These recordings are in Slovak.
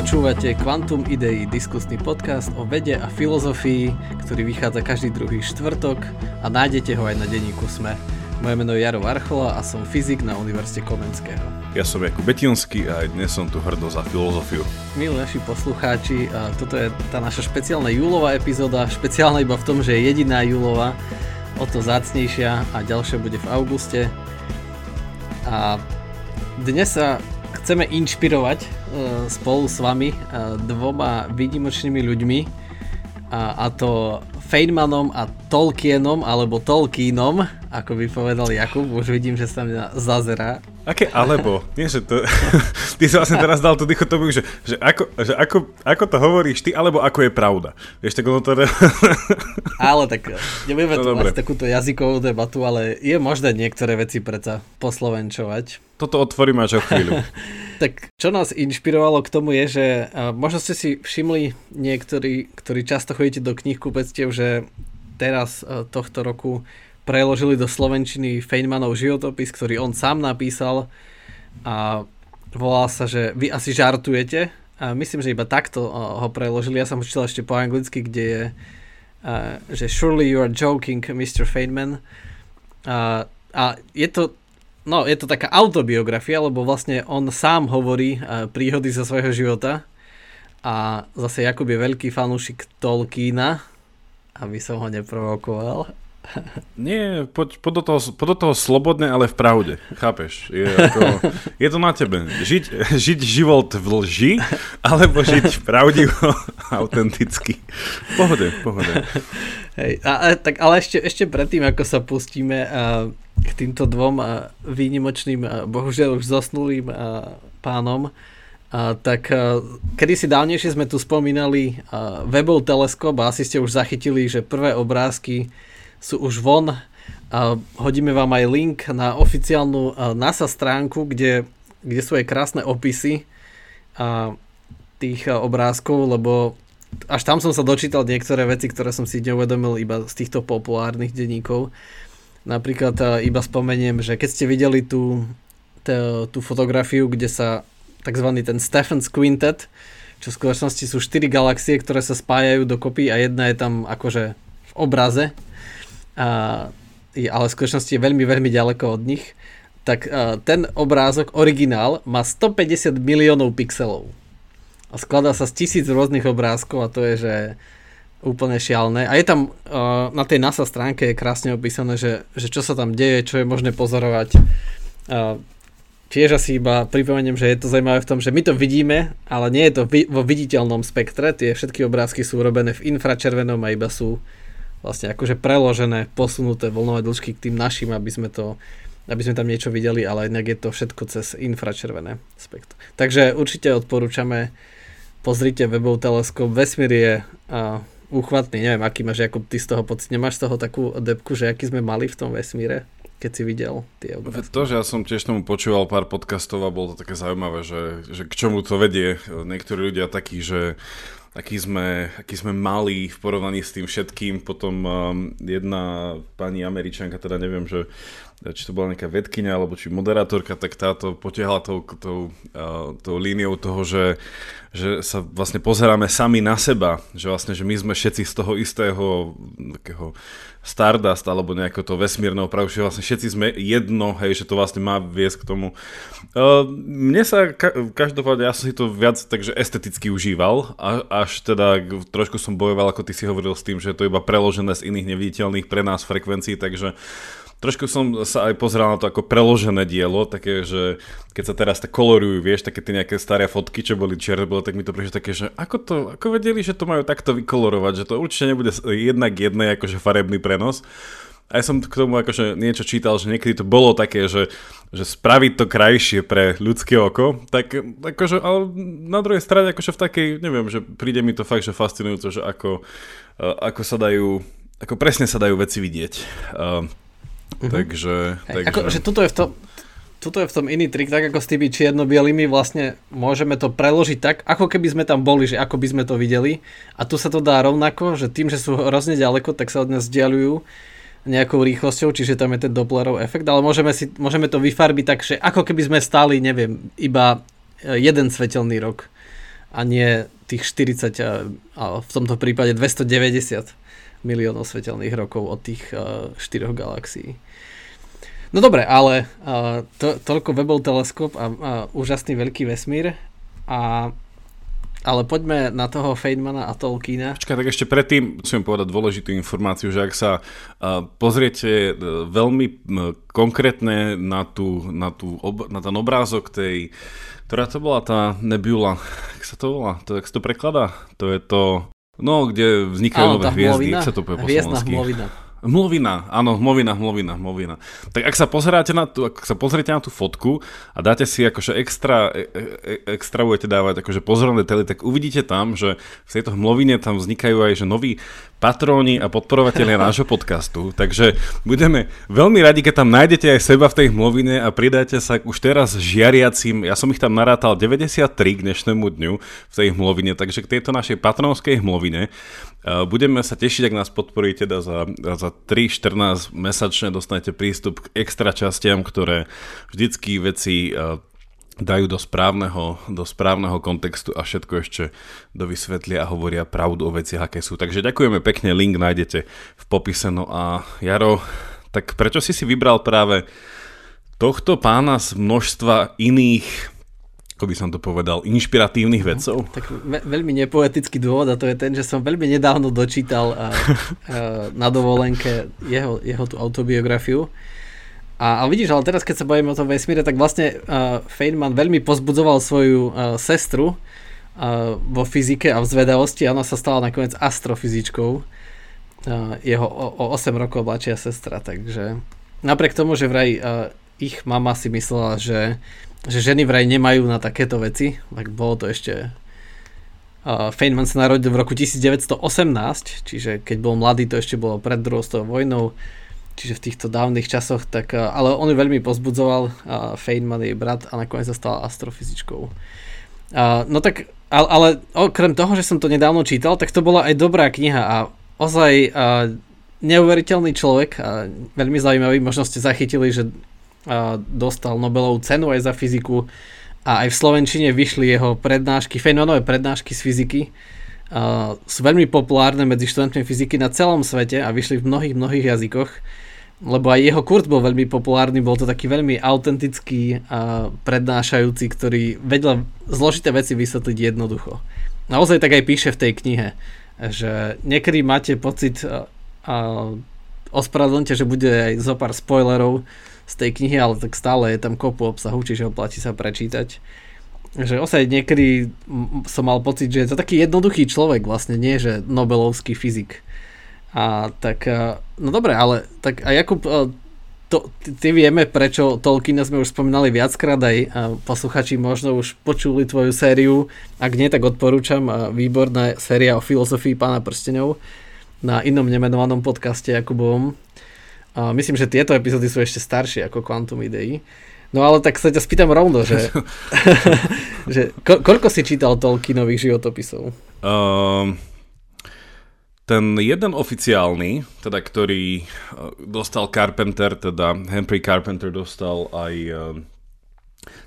Počúvate Quantum Idei, diskusný podcast o vede a filozofii, ktorý vychádza každý druhý štvrtok a nájdete ho aj na denníku SME. Moje meno je Jaro Varchola a som fyzik na Univerzite Komenského. Ja som Jakub Betinský a aj dnes som tu hrdo za filozofiu. Milí naši poslucháči, toto je tá naša špeciálna júlová epizóda, špeciálna iba v tom, že je jediná júlová, o to zácnejšia a ďalšia bude v auguste. A dnes sa chceme inšpirovať spolu s vami uh, dvoma výnimočnými ľuďmi a, a to Feynmanom a Tolkienom alebo Tolkienom, ako by povedal Jakub, už vidím, že sa mňa zazerá. Aké alebo? Nie, že to... ty si vlastne teraz dal tú dichotomiu, že, že, ako, že ako, ako to hovoríš ty, alebo ako je pravda. Vieš, tak ono to... ale tak nebudeme no, tu mať takúto jazykovú debatu, ale je možné niektoré veci predsa poslovenčovať. Toto otvorím až o chvíľu. tak čo nás inšpirovalo k tomu je, že možno ste si všimli niektorí, ktorí často chodíte do knihkupectiev, že teraz tohto roku preložili do slovenčiny Feynmanov životopis, ktorý on sám napísal a volá sa, že vy asi žartujete. A myslím, že iba takto ho preložili. Ja som ho čítal ešte po anglicky, kde je, že surely you are joking, Mr. Feynman. A, a je to no, je to taká autobiografia, lebo vlastne on sám hovorí príhody zo svojho života a zase Jakub je veľký fanúšik Tolkiena, aby som ho neprovokoval. Nie, poď, poď, do toho, poď do toho slobodne, ale v pravde. Chápeš? Je, ako, je to na tebe. Žiť, žiť život v lži, alebo žiť pravdivo, autenticky. Pohode, pohode. Hej, a, tak, ale ešte, ešte predtým, ako sa pustíme a, k týmto dvom a, výnimočným, a, bohužiaľ už zosnulým a, pánom, a, tak a, kedysi dávnejšie sme tu spomínali a, webov teleskop a asi ste už zachytili, že prvé obrázky sú už von. Hodíme vám aj link na oficiálnu NASA stránku, kde, kde sú aj krásne opisy tých obrázkov, lebo až tam som sa dočítal niektoré veci, ktoré som si neuvedomil iba z týchto populárnych denníkov. Napríklad iba spomeniem, že keď ste videli tú, tú, tú fotografiu, kde sa tzv. ten Stephens Quintet, čo v skutočnosti sú 4 galaxie, ktoré sa spájajú dokopy a jedna je tam akože v obraze, a, ale v skutočnosti je veľmi, veľmi ďaleko od nich, tak a, ten obrázok, originál, má 150 miliónov pixelov. A skladá sa z tisíc rôznych obrázkov a to je, že úplne šialné. A je tam uh, na tej NASA stránke je krásne opísané, že, že čo sa tam deje, čo je možné pozorovať. Uh, tiež asi iba pripomeniem, že je to zaujímavé v tom, že my to vidíme, ale nie je to vi- vo viditeľnom spektre. Tie všetky obrázky sú robené v infračervenom a iba sú vlastne akože preložené, posunuté voľnové dĺžky k tým našim, aby sme to aby sme tam niečo videli, ale inak je to všetko cez infračervené spektrum. Takže určite odporúčame, pozrite webov teleskop, vesmír je uh, úchvatný, neviem, aký máš, ako ty z toho pocit, nemáš z toho takú depku, že aký sme mali v tom vesmíre? keď si videl tie obrázky. To, že ja som tiež tomu počúval pár podcastov a bolo to také zaujímavé, že, že k čomu to vedie. Niektorí ľudia takí, že aký sme, aký sme mali v porovnaní s tým všetkým. Potom um, jedna pani Američanka, teda neviem, že či to bola nejaká vedkynia alebo či moderátorka, tak táto potiahla tou, tou, tou líniou toho, že, že sa vlastne pozeráme sami na seba, že vlastne, že my sme všetci z toho istého takého Stardust alebo nejakého to vesmírneho prahu, že vlastne všetci sme jedno, hej, že to vlastne má viesť k tomu. Mne sa, ka- každopádne, ja som si to viac takže esteticky užíval, až teda trošku som bojoval, ako ty si hovoril s tým, že to je iba preložené z iných neviditeľných pre nás frekvencií, takže trošku som sa aj pozeral na to ako preložené dielo, také, že keď sa teraz tak kolorujú, vieš, také tie nejaké staré fotky, čo boli čierne, tak mi to prišlo také, že ako to, ako vedeli, že to majú takto vykolorovať, že to určite nebude jednak jedné akože farebný prenos. A ja som k tomu akože niečo čítal, že niekedy to bolo také, že, že spraviť to krajšie pre ľudské oko, tak akože, ale na druhej strane akože v takej, neviem, že príde mi to fakt, že fascinujúce, že ako, ako sa dajú, ako presne sa dajú veci vidieť. Uh, Uh-huh. Takže... Hej, takže... Ako, že tuto je v tom, tuto je v tom iný trik, tak ako s tými čierno-bielými vlastne môžeme to preložiť tak, ako keby sme tam boli, že ako by sme to videli. A tu sa to dá rovnako, že tým, že sú hrozne ďaleko, tak sa od nás vzdialujú nejakou rýchlosťou, čiže tam je ten Dopplerov efekt, ale môžeme, si, môžeme to vyfarbiť tak, že ako keby sme stáli, neviem, iba jeden svetelný rok a nie tých 40, a v tomto prípade 290 miliónov svetelných rokov od tých štyroch galaxií. No dobre, ale to, toľko Webble teleskop a, a úžasný veľký vesmír a ale poďme na toho Feynmana a Tolkiena. Počkaj, tak ešte predtým musím povedať dôležitú informáciu, že ak sa uh, pozriete uh, veľmi uh, konkrétne na, tú, na, tú ob, na ten obrázok tej, ktorá to bola tá nebula, jak sa to volá, to, jak sa to prekladá? To je to, no, kde vznikajú nové hviezdy, jak sa to povie po slovensky? Mluvina, áno, mluvina, mluvina, mluvina. Tak ak sa pozeráte na tú, ak sa pozriete na tú fotku a dáte si akože extra, e, e, e extra budete dávať akože pozorné detaily, tak uvidíte tam, že v tejto mluvine tam vznikajú aj že noví patróni a podporovatelia nášho podcastu. Takže budeme veľmi radi, keď tam nájdete aj seba v tej hmlovine a pridáte sa už teraz žiariacim. Ja som ich tam narátal 93 k dnešnému dňu v tej hmlovine, takže k tejto našej patronskej hmlovine budeme sa tešiť, ak nás podporíte teda za, za 3-14 mesačne dostanete prístup k extra častiam, ktoré vždycky veci dajú do správneho, do správneho kontextu a všetko ešte dovysvetlia a hovoria pravdu o veciach, aké sú. Takže ďakujeme pekne, link nájdete v popise. No a Jaro, tak prečo si si vybral práve tohto pána z množstva iných ako by som to povedal, inšpiratívnych vedcov? Tak ve- veľmi nepoetický dôvod a to je ten, že som veľmi nedávno dočítal a, a, na dovolenke jeho, jeho tú autobiografiu a, a vidíš, ale teraz keď sa bavíme o tom vesmíre, tak vlastne uh, Feynman veľmi pozbudzoval svoju uh, sestru uh, vo fyzike a v zvedavosti a ona sa stala nakoniec astrofyzičkou. Uh, jeho o, o 8 rokov mladšia sestra, takže napriek tomu, že vraj uh, ich mama si myslela, že, že ženy vraj nemajú na takéto veci, tak bolo to ešte Uh, Feynman sa narodil v roku 1918, čiže keď bol mladý, to ešte bolo pred druhou vojnou čiže v týchto dávnych časoch, tak, eh, ale on ju veľmi pozbudzoval, a Feynman jej brat a nakoniec sa stala astrofyzičkou. A, no tak, ale, ale okrem toho, že som to nedávno čítal, tak to bola aj dobrá kniha a ozaj neuveriteľný človek veľmi zaujímavý, možno ste zachytili, že dostal Nobelovú cenu aj za fyziku a aj v Slovenčine vyšli jeho prednášky, Feynmanové prednášky z fyziky, sú veľmi populárne medzi študentmi fyziky na celom svete a vyšli v mnohých, mnohých jazykoch lebo aj jeho kurz bol veľmi populárny, bol to taký veľmi autentický a prednášajúci, ktorý vedel zložité veci vysvetliť jednoducho. Naozaj tak aj píše v tej knihe, že niekedy máte pocit a, a ospravedlňte, že bude aj zo pár spoilerov z tej knihy, ale tak stále je tam kopu obsahu, čiže oplatí sa prečítať. Že osaj niekedy som mal pocit, že je to taký jednoduchý človek vlastne, nie že Nobelovský fyzik a tak, e, no dobre, ale tak a Jakub, e, to, ty vieme, prečo Tolkiena sme už spomínali viackrát, aj posluchači možno už počuli tvoju sériu, ak nie, tak odporúčam, výborná séria o filozofii pána prstenov na inom nemenovanom podcaste Jakubovom. Myslím, že tieto epizódy sú ešte staršie ako Quantum Idei. No ale tak sa ťa spýtam rovno, že, že ko, koľko si čítal Tolkienových životopisov? Um, ten jeden oficiálny, teda ktorý e, dostal Carpenter, teda Henry Carpenter dostal aj e,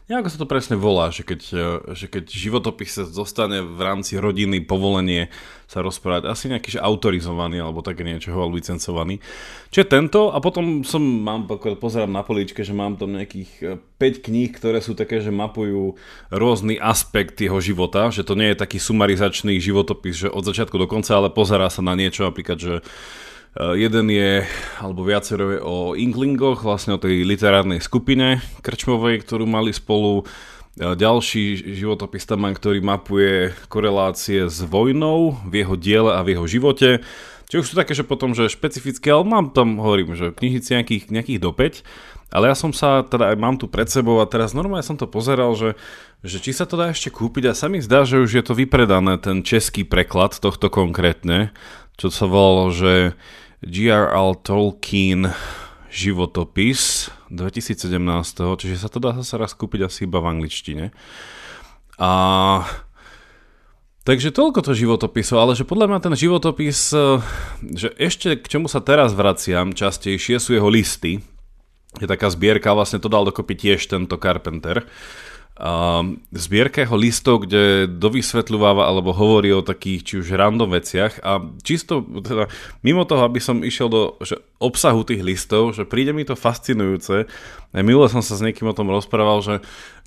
Nejako sa to presne volá, že keď, e, že keď životopis sa zostane v rámci rodiny povolenie sa rozprávať, asi nejaký že autorizovaný alebo také niečo, alebo licencovaný. Čiže tento a potom som, mám, pozerám na políčke, že mám tam nejakých 5 e, kníh, ktoré sú také, že mapujú rôzny aspekt jeho života, že to nie je taký sumarizačný životopis, že od začiatku do konca, ale pozerá sa na niečo, napríklad, že jeden je, alebo viacero je o Inklingoch, vlastne o tej literárnej skupine krčmovej, ktorú mali spolu. Eh, ďalší životopis tam ktorý mapuje korelácie s vojnou v jeho diele a v jeho živote. Čiže už sú také, že potom, že špecifické, ale mám tam, hovorím, že knihici nejakých, nejakých do 5. Ale ja som sa, teda aj mám tu pred sebou a teraz normálne som to pozeral, že, že či sa to dá ešte kúpiť a sa mi zdá, že už je to vypredané, ten český preklad tohto konkrétne, čo sa volalo, že G.R.L. Tolkien životopis 2017, čiže sa to dá zase raz kúpiť asi iba v angličtine. A Takže toľko to životopisov, ale že podľa mňa ten životopis, že ešte k čomu sa teraz vraciam častejšie sú jeho listy. Je taká zbierka, vlastne to dal dokopy tiež tento Carpenter. Um, zbierka jeho listov, kde dovysvetľováva alebo hovorí o takých či už random veciach a čisto teda, mimo toho, aby som išiel do že obsahu tých listov, že príde mi to fascinujúce. Aj minule som sa s niekým o tom rozprával, že,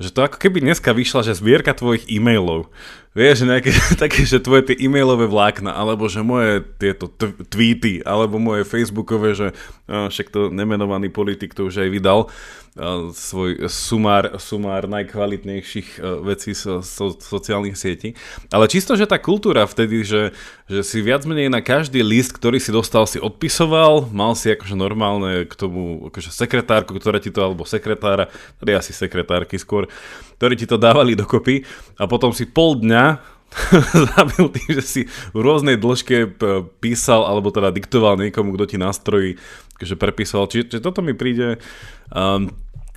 že to ako keby dneska vyšla, že zbierka tvojich e-mailov. Vieš, nejaké také, že tvoje tie e-mailové vlákna, alebo že moje tieto t- tweety, alebo moje facebookové, že no, však to nemenovaný politik to už aj vydal, svoj sumár, sumár najkvalitnejších vecí so, so, sociálnych sietí. Ale čisto, že tá kultúra vtedy, že, že si viac menej na každý list, ktorý si dostal, si odpisoval, mal si akože normálne k tomu akože sekretárku, ktorá ti to, alebo sekretára, tady asi sekretárky skôr, ktorí ti to dávali dokopy a potom si pol dňa zabil tým, že si v rôznej dĺžke písal alebo teda diktoval niekomu, kto ti nástroji že prepísal. Čiže, čiže toto mi príde um,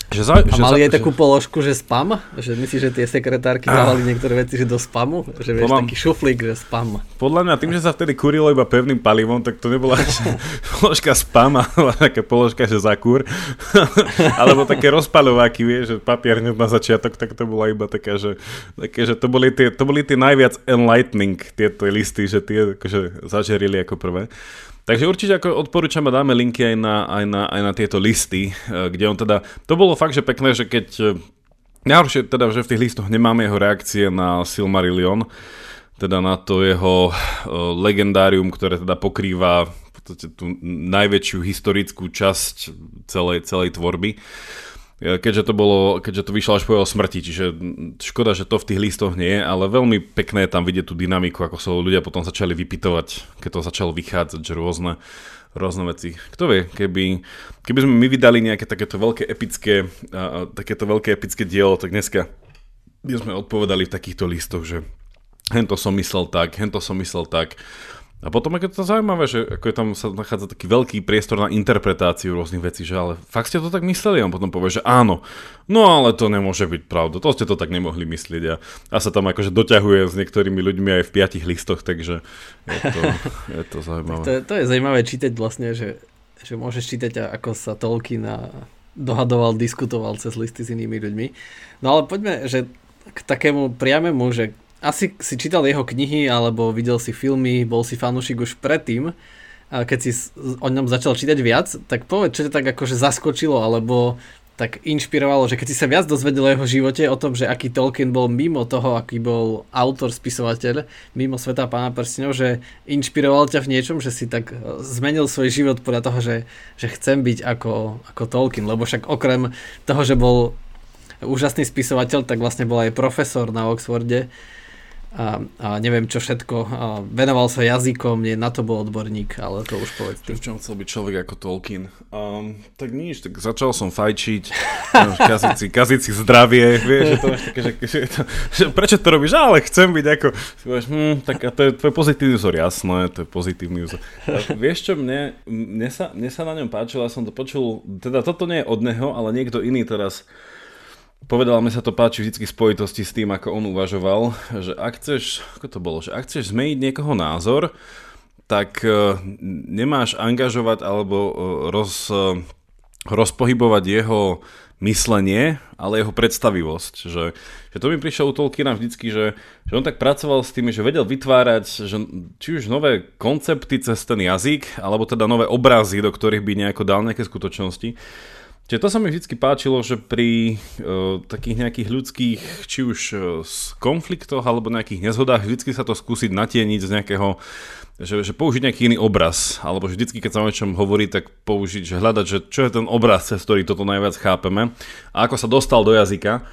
že za, a že mali za, aj takú že... položku, že spam? Že myslíš, že tie sekretárky ah. dávali niektoré veci že do spamu? Že vieš, Podľa... taký šuflík, že spam. Podľa mňa tým, že sa vtedy kurilo iba pevným palivom, tak to nebola položka spam, ale taká položka, že za kur. Alebo také rozpaľováky, vieš, že papier na začiatok, tak to bola iba taká, že, také, že to, boli tie, to boli tie najviac enlightening tieto listy, že tie akože zažerili ako prvé. Takže určite ako odporúčam a dáme linky aj na, aj, na, aj na tieto listy, eh, kde on teda, to bolo fakt, že pekné, že keď, eh, najhoršie teda, že v tých listoch nemáme jeho reakcie na Silmarillion, teda na to jeho uh, legendárium, ktoré teda pokrýva tú najväčšiu historickú časť celej, celej tvorby keďže to, bolo, keďže to vyšlo až po jeho smrti, čiže škoda, že to v tých listoch nie je, ale veľmi pekné tam vidieť tú dynamiku, ako sa ľudia potom začali vypitovať, keď to začalo vychádzať, že rôzne, rôzne veci. Kto vie, keby, keby sme my vydali nejaké takéto veľké epické, uh, takéto veľké epické dielo, tak dneska sme odpovedali v takýchto listoch, že hento som myslel tak, hento som myslel tak, a potom je to zaujímavé, že ako je tam sa nachádza taký veľký priestor na interpretáciu rôznych vecí, že ale fakt ste to tak mysleli? A on potom povie, že áno. No ale to nemôže byť pravda, to ste to tak nemohli myslieť. A, a sa tam akože doťahuje s niektorými ľuďmi aj v piatich listoch, takže je to, je to zaujímavé. to, to je zaujímavé čítať vlastne, že, že môžeš čítať, ako sa Tolkien dohadoval, diskutoval cez listy s inými ľuďmi. No ale poďme, že k takému priamému, že asi si čítal jeho knihy alebo videl si filmy, bol si fanúšik už predtým, keď si o ňom začal čítať viac, tak povedz, čo ťa tak akože zaskočilo alebo tak inšpirovalo, že keď si sa viac dozvedel o jeho živote, o tom, že aký Tolkien bol mimo toho, aký bol autor, spisovateľ, mimo sveta pána prstenov, že inšpiroval ťa v niečom, že si tak e, zmenil svoj život podľa toho, že, že chcem byť ako, ako Tolkien, lebo však okrem toho, že bol úžasný spisovateľ, tak vlastne bol aj profesor na Oxforde, a, a neviem čo všetko. A venoval sa jazykom, nie na to bol odborník, ale to už povedz ty. Čo chcel byť človek ako Tolkien? Um, tak nič, tak začal som fajčiť, kaziť si, kaziť si zdravie, vieš, že to máš také, že, že, to, že prečo to robíš? Ale chcem byť ako, vieš, hm, tak a to je tvoj pozitívny vzor, jasné, to je pozitívny vzor. A vieš čo, mne, mne, sa, mne sa na ňom páčilo, ja som to počul, teda toto nie je od neho, ale niekto iný teraz Povedal mi sa to páči vždy v spojitosti s tým, ako on uvažoval, že ak chceš, ako to bolo, že ak chceš zmeniť niekoho názor, tak uh, nemáš angažovať alebo uh, roz, uh, rozpohybovať jeho myslenie, ale jeho predstavivosť. Že, že to mi prišlo u Tolkiena vždycky, že, že on tak pracoval s tým, že vedel vytvárať že, či už nové koncepty cez ten jazyk, alebo teda nové obrazy, do ktorých by nejako dal nejaké skutočnosti. Čiže to sa mi vždy páčilo, že pri uh, takých nejakých ľudských, či už uh, konfliktoch alebo nejakých nezhodách, vždy sa to skúsiť natieniť z nejakého, že, že použiť nejaký iný obraz, alebo vždycky, keď sa o niečom hovorí, tak použiť, že hľadať, že čo je ten obraz, cez ktorý toto najviac chápeme a ako sa dostal do jazyka.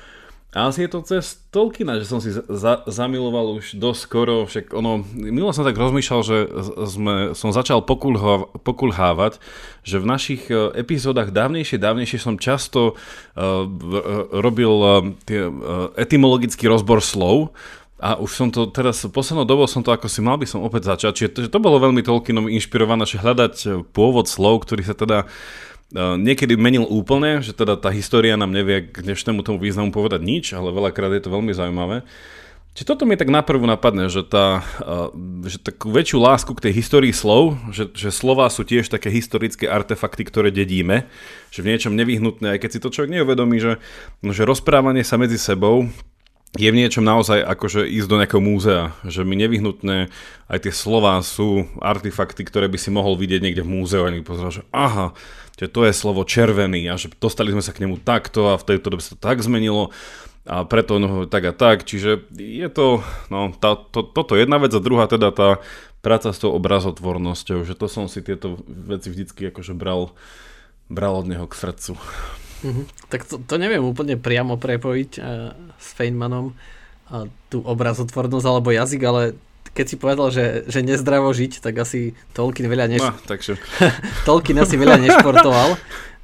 Asi je to cez Tolkiena, že som si za, zamiloval už dosť skoro, však ono, milo som tak rozmýšľal, že sme, som začal pokulha, pokulhávať, že v našich e, epizódach dávnejšie, dávnejšie som často uh, robil uh, tie, uh, etymologický rozbor slov, a už som to teraz, poslednou dobou som to ako si mal by som opäť začať, čiže to, to bolo veľmi Tolkienom inšpirované, že hľadať pôvod slov, ktorý sa teda niekedy menil úplne, že teda tá história nám nevie k dnešnému tomu významu povedať nič, ale veľakrát je to veľmi zaujímavé. či toto mi tak naprvu napadne, že, tá, že takú väčšiu lásku k tej histórii slov, že, že slova sú tiež také historické artefakty, ktoré dedíme, že v niečom nevyhnutné, aj keď si to človek neuvedomí, že, no, že rozprávanie sa medzi sebou je v niečom naozaj akože ísť do nejakého múzea, že mi nevyhnutné aj tie slova sú artefakty, ktoré by si mohol vidieť niekde v múzeu a niekto pozeral, že aha, že to je slovo červený a že dostali sme sa k nemu takto a v tejto dobe sa to tak zmenilo a preto no, tak a tak, čiže je to, no, tá, to, toto jedna vec a druhá teda tá práca s tou obrazotvornosťou, že to som si tieto veci vždycky akože bral, bral od neho k srdcu. Mm-hmm. Tak to, to neviem úplne priamo prepojiť uh, s Feynmanom uh, tú obrazotvornosť alebo jazyk, ale keď si povedal, že, že nezdravo žiť, tak asi Tolkien veľa neš... no, takže... Tolkien asi veľa nešportoval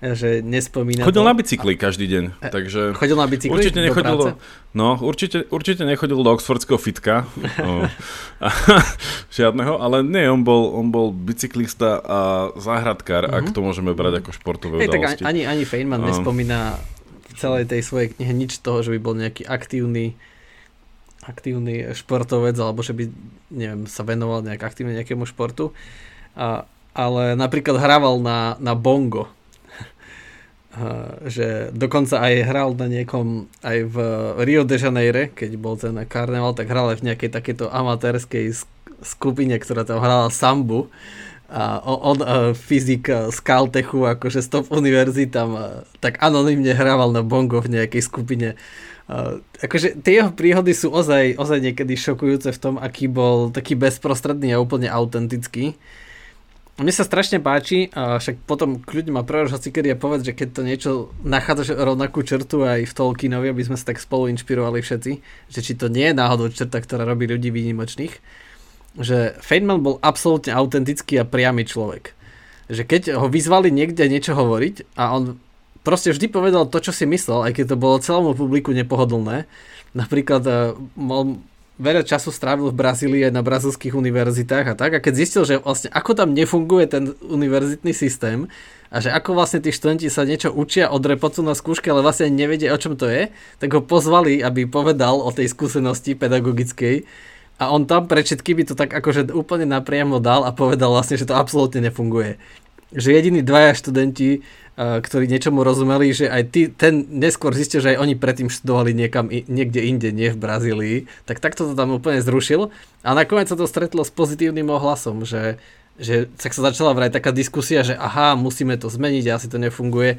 že nespomína Chodil to. na bicykli každý deň, e, takže... Chodil na bicykli určite nechodil do, do No, určite, určite nechodil do oxfordského fitka. no, žiadneho, ale nie, on bol, on bol bicyklista a záhradkár, mm-hmm. ak mhm. to môžeme brať ako športové hey, udalosti. Tak ani, ani Feynman um, nespomína v celej tej svojej knihe nič toho, že by bol nejaký aktívny aktívny športovec, alebo že by neviem, sa venoval nejak aktívne nejakému športu. A, ale napríklad hrával na, na bongo že dokonca aj hral na niekom aj v Rio de Janeiro, keď bol ten karneval, tak hral aj v nejakej takéto amatérskej skupine, ktorá tam hrala sambu a on, on fyzik z Caltechu, akože z top univerzí tam tak anonymne hrával na bongo v nejakej skupine. Akože tie jeho príhody sú ozaj, ozaj niekedy šokujúce v tom, aký bol taký bezprostredný a úplne autentický mne sa strašne páči, a však potom kľudne ma prerož kedy a povedz, že keď to niečo nachádzaš rovnakú črtu aj v Tolkienovi, aby sme sa tak spolu inšpirovali všetci, že či to nie je náhodou črta, ktorá robí ľudí výnimočných, že Feynman bol absolútne autentický a priamy človek. Že keď ho vyzvali niekde niečo hovoriť a on proste vždy povedal to, čo si myslel, aj keď to bolo celému publiku nepohodlné. Napríklad uh, veľa času strávil v Brazílii aj na brazilských univerzitách a tak a keď zistil, že vlastne ako tam nefunguje ten univerzitný systém a že ako vlastne tí študenti sa niečo učia od repocu na skúške, ale vlastne nevedia o čom to je, tak ho pozvali, aby povedal o tej skúsenosti pedagogickej a on tam pre by to tak akože úplne napriamo dal a povedal vlastne, že to absolútne nefunguje. Že jediní dvaja študenti ktorí niečomu rozumeli, že aj ty, ten neskôr zistil, že aj oni predtým študovali niekam, niekde inde, nie v Brazílii, tak takto to tam úplne zrušil. A nakoniec sa to stretlo s pozitívnym ohlasom, že, že tak sa začala vraj taká diskusia, že aha, musíme to zmeniť, asi to nefunguje.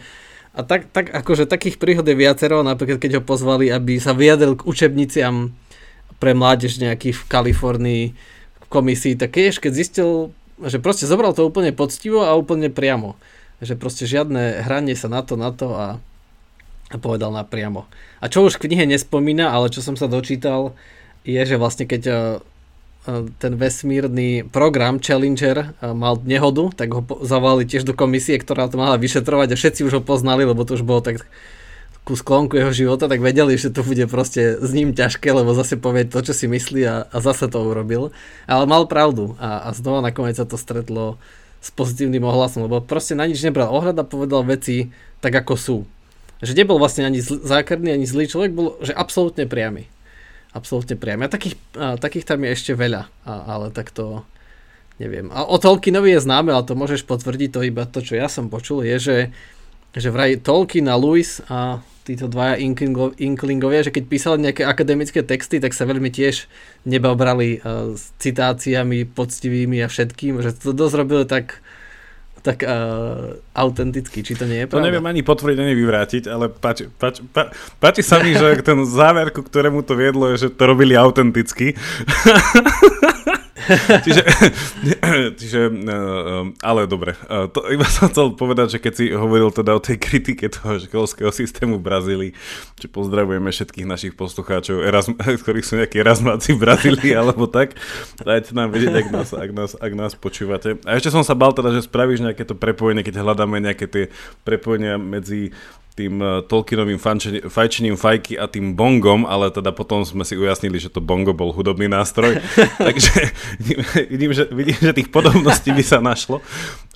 A tak, tak akože takých príhod je viacero, napríklad keď ho pozvali, aby sa vyjadril k učebniciam pre mládež nejaký v Kalifornii v komisii, tak keď, keď zistil, že proste zobral to úplne poctivo a úplne priamo že proste žiadne hranie sa na to, na to a, a povedal napriamo. A čo už v knihe nespomína, ale čo som sa dočítal, je, že vlastne keď uh, ten vesmírny program Challenger uh, mal nehodu, tak ho zavolali tiež do komisie, ktorá to mala vyšetrovať a všetci už ho poznali, lebo to už bolo tak ku sklonku jeho života, tak vedeli, že to bude proste s ním ťažké, lebo zase povie to, čo si myslí a, a zase to urobil. Ale mal pravdu a, a znova nakoniec sa to stretlo s pozitívnym ohlasom, lebo proste na nič nebral ohľad a povedal veci tak, ako sú. Že nebol vlastne ani zl- zákerný, ani zlý človek, bol že absolútne priamy. Absolútne priamy. A takých, a takých tam je ešte veľa, a, ale tak to neviem. A o Tolkienovi je známe, ale to môžeš potvrdiť, to iba to, čo ja som počul, je, že, že vraj Tolkien a Lewis a títo dvaja inklingovia, že keď písali nejaké akademické texty, tak sa veľmi tiež nebabrali uh, s citáciami poctivými a všetkým, že to dosť robili tak tak uh, autenticky, či to nie je pravda? To neviem ani potvrdiť, ani vyvrátiť, ale páči, páči, páči, páči sa mi, že ten záver, ku ktorému to viedlo, je, že to robili autenticky. čiže, čiže, uh, ale dobre. Uh, to, iba som chcel povedať, že keď si hovoril teda o tej kritike toho školského systému v Brazílii, že pozdravujeme všetkých našich poslucháčov, Erasm- ktorí sú nejakí Erasmáci v Brazílii alebo tak, dajte nám vedieť, ak nás, ak, nás, ak nás počúvate. A ešte som sa bal teda, že spravíš nejaké to prepojenie, keď hľadáme nejaké tie prepojenia medzi tým uh, Tolkienovým fajčením fajky a tým bongom, ale teda potom sme si ujasnili, že to bongo bol hudobný nástroj. Takže vidím, že, vidím, že tých podobností by sa našlo.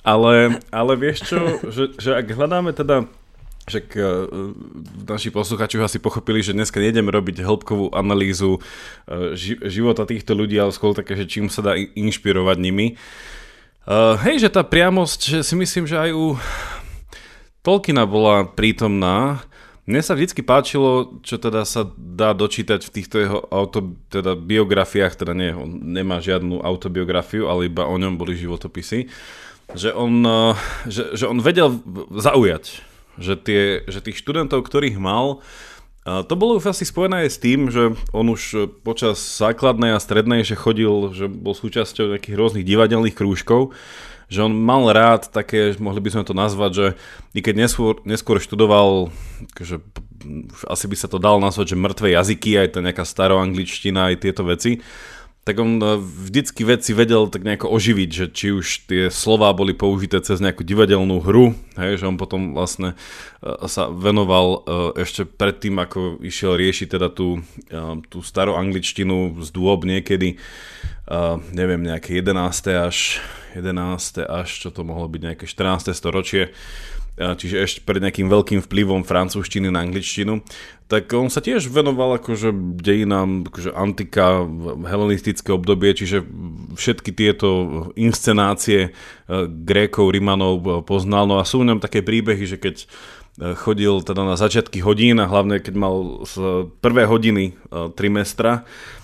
Ale, ale vieš čo, že, že ak hľadáme teda však uh, naši posluchači asi pochopili, že dneska nejdeme robiť hĺbkovú analýzu ži- života týchto ľudí, ale skôr také, že čím sa dá inšpirovať nimi. Uh, hej, že tá priamosť, že si myslím, že aj u Tolkiena bola prítomná. Mne sa vždycky páčilo, čo teda sa dá dočítať v týchto jeho auto, teda biografiách, teda nie, on nemá žiadnu autobiografiu, ale iba o ňom boli životopisy, že on, že, že on vedel zaujať že, tie, že tých študentov, ktorých mal, to bolo asi spojené aj s tým, že on už počas základnej a strednej, že chodil, že bol súčasťou nejakých rôznych divadelných krúžkov, že on mal rád také, mohli by sme to nazvať, že i keď neskôr, neskôr študoval, že asi by sa to dalo nazvať, že mŕtve jazyky, aj tá nejaká staroangličtina, aj tieto veci, tak on e, vždycky veci vedel tak nejako oživiť, že či už tie slova boli použité cez nejakú divadelnú hru, hej, že on potom vlastne e, sa venoval e, ešte predtým, ako išiel riešiť teda tú, tú starú angličtinu z dôb niekedy, neviem, nejaké 11. až 11. až čo to mohlo byť, nejaké 14. storočie, čiže ešte pred nejakým veľkým vplyvom francúzštiny na angličtinu, tak on sa tiež venoval akože dejinám, akože antika, helenistické obdobie, čiže všetky tieto inscenácie e, Grékov, Rimanov e, poznal, no a sú v ňom také príbehy, že keď e, chodil teda na začiatky hodín a hlavne keď mal z prvé hodiny trimestra, a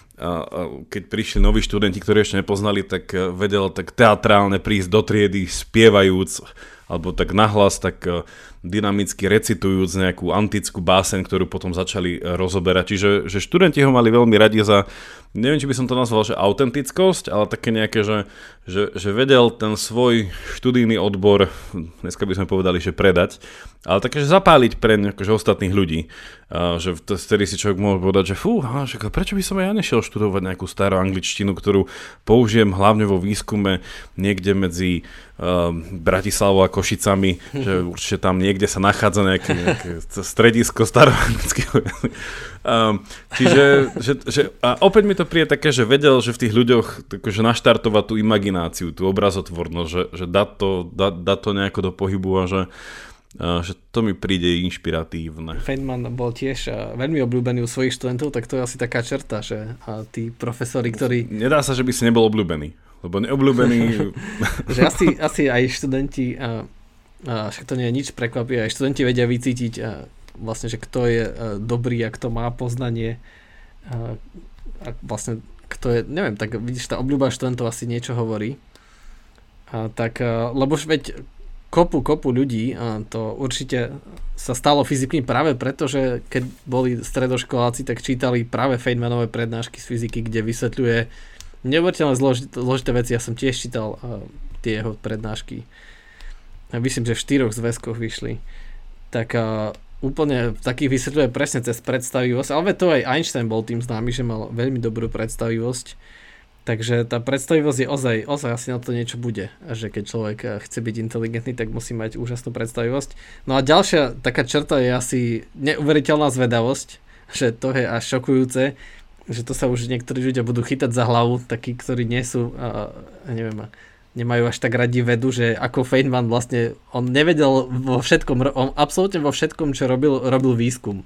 keď prišli noví študenti, ktorí ešte nepoznali, tak vedel tak teatrálne prísť do triedy spievajúc alebo tak nahlas, tak e, dynamicky recitujúc nejakú antickú básen, ktorú potom začali e, rozoberať. Čiže že študenti ho mali veľmi radi za, neviem, či by som to nazval, že autentickosť, ale také nejaké, že, že, že vedel ten svoj študijný odbor, dneska by sme povedali, že predať, ale také, že zapáliť pre akože ostatných ľudí. A, že vtedy si človek mohol povedať, že fú, že prečo by som ja nešiel študovať nejakú starú angličtinu, ktorú použijem hlavne vo výskume niekde medzi uh, Bratislavou a Košicami, že určite tam niekde sa nachádza nejaké, nejaké stredisko staroanglického um, Čiže že, že, a opäť mi to príde také, že vedel, že v tých ľuďoch takže naštartovať tú imagináciu, tú obrazotvornosť, že, že dá, to, dá, dá to nejako do pohybu a že že to mi príde inšpiratívne. Feynman bol tiež veľmi obľúbený u svojich študentov, tak to je asi taká čerta, že a tí profesori, ktorí... Nedá sa, že by si nebol obľúbený, lebo neobľúbený... že asi, asi aj študenti, a, však to nie je nič prekvapivé, aj študenti vedia vycítiť vlastne, že kto je a, dobrý a kto má poznanie a, vlastne kto je, neviem, tak vidíš, tá obľúba študentov asi niečo hovorí. A, tak, a, lebo veď kopu, kopu ľudí a to určite sa stalo fyzikmi práve preto, že keď boli stredoškoláci, tak čítali práve Feynmanové prednášky z fyziky, kde vysvetľuje neuveriteľne zložité, zložité veci. Ja som tiež čítal uh, tie jeho prednášky. Myslím, že v štyroch zväzkoch vyšli. Tak uh, úplne takých vysvetľuje presne cez predstavivosť, ale to aj Einstein bol tým známy, že mal veľmi dobrú predstavivosť Takže tá predstavivosť je ozaj, ozaj asi na to niečo bude. Že keď človek eh, chce byť inteligentný, tak musí mať úžasnú predstavivosť. No a ďalšia taká črta je asi neuveriteľná zvedavosť, že to je až šokujúce, že to sa už niektorí ľudia budú chytať za hlavu, takí, ktorí nie sú, a, neviem, nemajú až tak radi vedu, že ako Feynman vlastne, on nevedel vo všetkom, on absolútne vo všetkom, čo robil, robil výskum.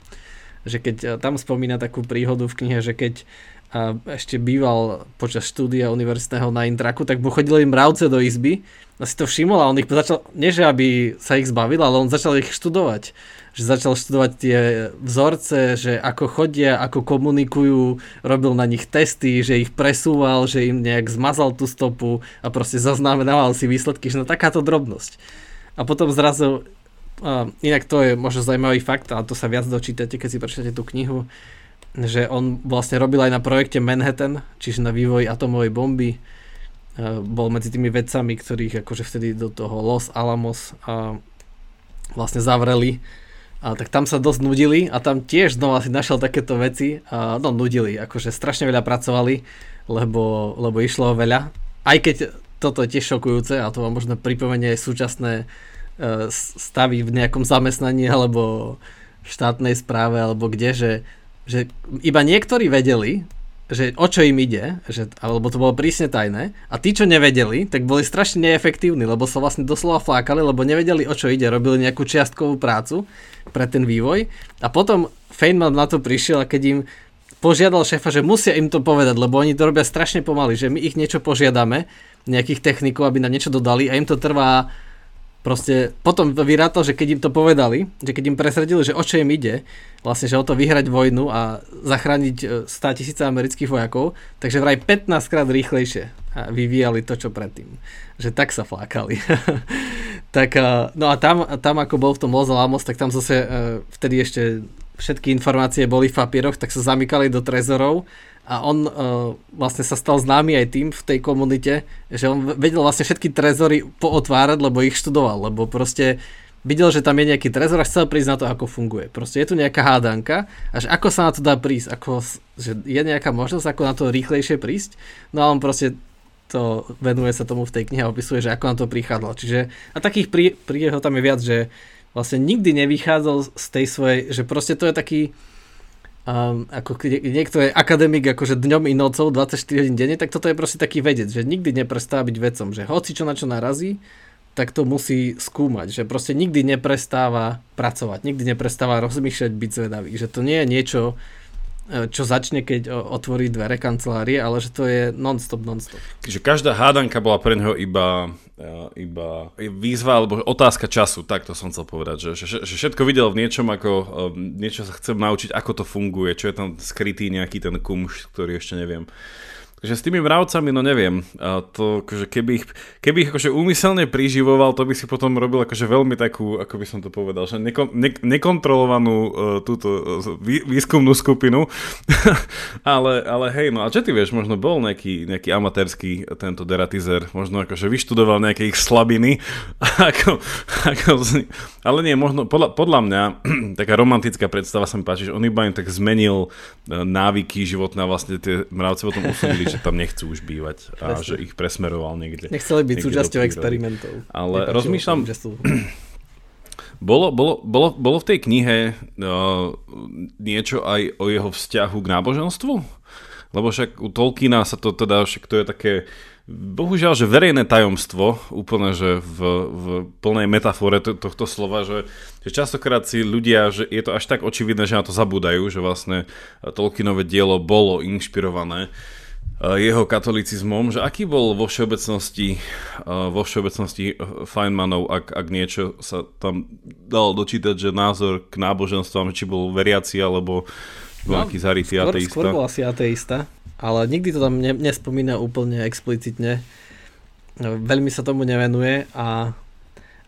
Že keď eh, tam spomína takú príhodu v knihe, že keď a ešte býval počas štúdia univerzitného na Intraku, tak mu chodili mravce do izby a si to všimol a on ich začal, nie že aby sa ich zbavil, ale on začal ich študovať. Že začal študovať tie vzorce, že ako chodia, ako komunikujú, robil na nich testy, že ich presúval, že im nejak zmazal tú stopu a proste zaznamenával si výsledky, že no takáto drobnosť. A potom zrazu, a inak to je možno zaujímavý fakt, a to sa viac dočítate, keď si prečítate tú knihu, že on vlastne robil aj na projekte Manhattan, čiže na vývoj atomovej bomby. E, bol medzi tými vedcami, ktorých akože vtedy do toho Los Alamos a vlastne zavreli. A tak tam sa dosť nudili a tam tiež znova si našiel takéto veci. A, no nudili, akože strašne veľa pracovali, lebo, lebo išlo veľa. Aj keď toto je tiež šokujúce a to vám možno pripomenie aj súčasné e, stavy v nejakom zamestnaní alebo v štátnej správe alebo kde, že že iba niektorí vedeli, že o čo im ide, že, alebo to bolo prísne tajné. A tí, čo nevedeli, tak boli strašne neefektívni, lebo sa vlastne doslova flákali, lebo nevedeli o čo ide, robili nejakú čiastkovú prácu pre ten vývoj. A potom Feynman na to prišiel a keď im požiadal šéfa, že musia im to povedať, lebo oni to robia strašne pomaly, že my ich niečo požiadame, nejakých technikov, aby na niečo dodali a im to trvá proste potom vyrátal, že keď im to povedali, že keď im presredili, že o čo im ide, vlastne, že o to vyhrať vojnu a zachrániť 100 e, tisíce amerických vojakov, takže vraj 15 krát rýchlejšie vyvíjali to, čo predtým. Že tak sa flákali. tak, e, no a tam, tam, ako bol v tom Los Alamos, tak tam zase e, vtedy ešte všetky informácie boli v papieroch, tak sa zamykali do trezorov a on uh, vlastne sa stal známy aj tým v tej komunite, že on vedel vlastne všetky trezory pootvárať, lebo ich študoval, lebo proste videl, že tam je nejaký trezor a chcel prísť na to, ako funguje. Proste je tu nejaká hádanka a že ako sa na to dá prísť, ako, že je nejaká možnosť, ako na to rýchlejšie prísť, no a on proste to venuje sa tomu v tej knihe a opisuje, že ako na to prichádzal. Čiže a takých prí, príbehov tam je viac, že vlastne nikdy nevychádzal z tej svojej, že proste to je taký um, ako niekto je akademik akože dňom i nocou 24 hodín denne, tak toto je proste taký vedec, že nikdy neprestáva byť vecom, že hoci čo na čo narazí, tak to musí skúmať, že proste nikdy neprestáva pracovať, nikdy neprestáva rozmýšľať, byť zvedavý, že to nie je niečo, čo začne, keď otvorí dvere kancelárie, ale že to je non-stop, non-stop. Že každá hádanka bola pre neho iba iba výzva alebo otázka času, tak to som chcel povedať, že, že, že všetko videl v niečom, ako niečo sa chcem naučiť, ako to funguje, čo je tam skrytý nejaký ten kumš, ktorý ešte neviem. Takže s tými mravcami, no neviem, a to, akože keby ich, keby ich akože úmyselne priživoval, to by si potom robil akože veľmi takú, ako by som to povedal, že neko, ne, nekontrolovanú uh, túto uh, vý, výskumnú skupinu, ale, ale hej, no a čo ty vieš, možno bol nejaký, nejaký amatérsky tento deratizer, možno akože vyštudoval nejaké ich slabiny, ako, ako, ale nie, možno, podľa, podľa mňa, taká romantická predstava sa mi páči, že on iba im tak zmenil uh, návyky životné a vlastne tie mravce potom usúdili, že tam nechcú už bývať a Presne. že ich presmeroval niekde. Nechceli byť súčasťou experimentov. Ale Nepačilo rozmýšľam, že sú... Bolo, bolo, bolo, bolo v tej knihe uh, niečo aj o jeho vzťahu k náboženstvu? Lebo však u Tolkiena sa to teda, však to je také, bohužiaľ, že verejné tajomstvo, úplne, že v, v plnej metafore to, tohto slova, že, že častokrát si ľudia, že je to až tak očividné, že na to zabúdajú, že vlastne Tolkienové dielo bolo inšpirované jeho katolicizmom, že aký bol vo všeobecnosti, eh, vo všeobecnosti eh, Feynmanov, ak, ak niečo sa tam dalo dočítať, že názor k náboženstvám, či bol veriaci, alebo bol no, nejaký zarytý skôr, ateista. Skôr bol asi ateista, ale nikdy to tam ne, nespomína úplne explicitne. Veľmi sa tomu nevenuje a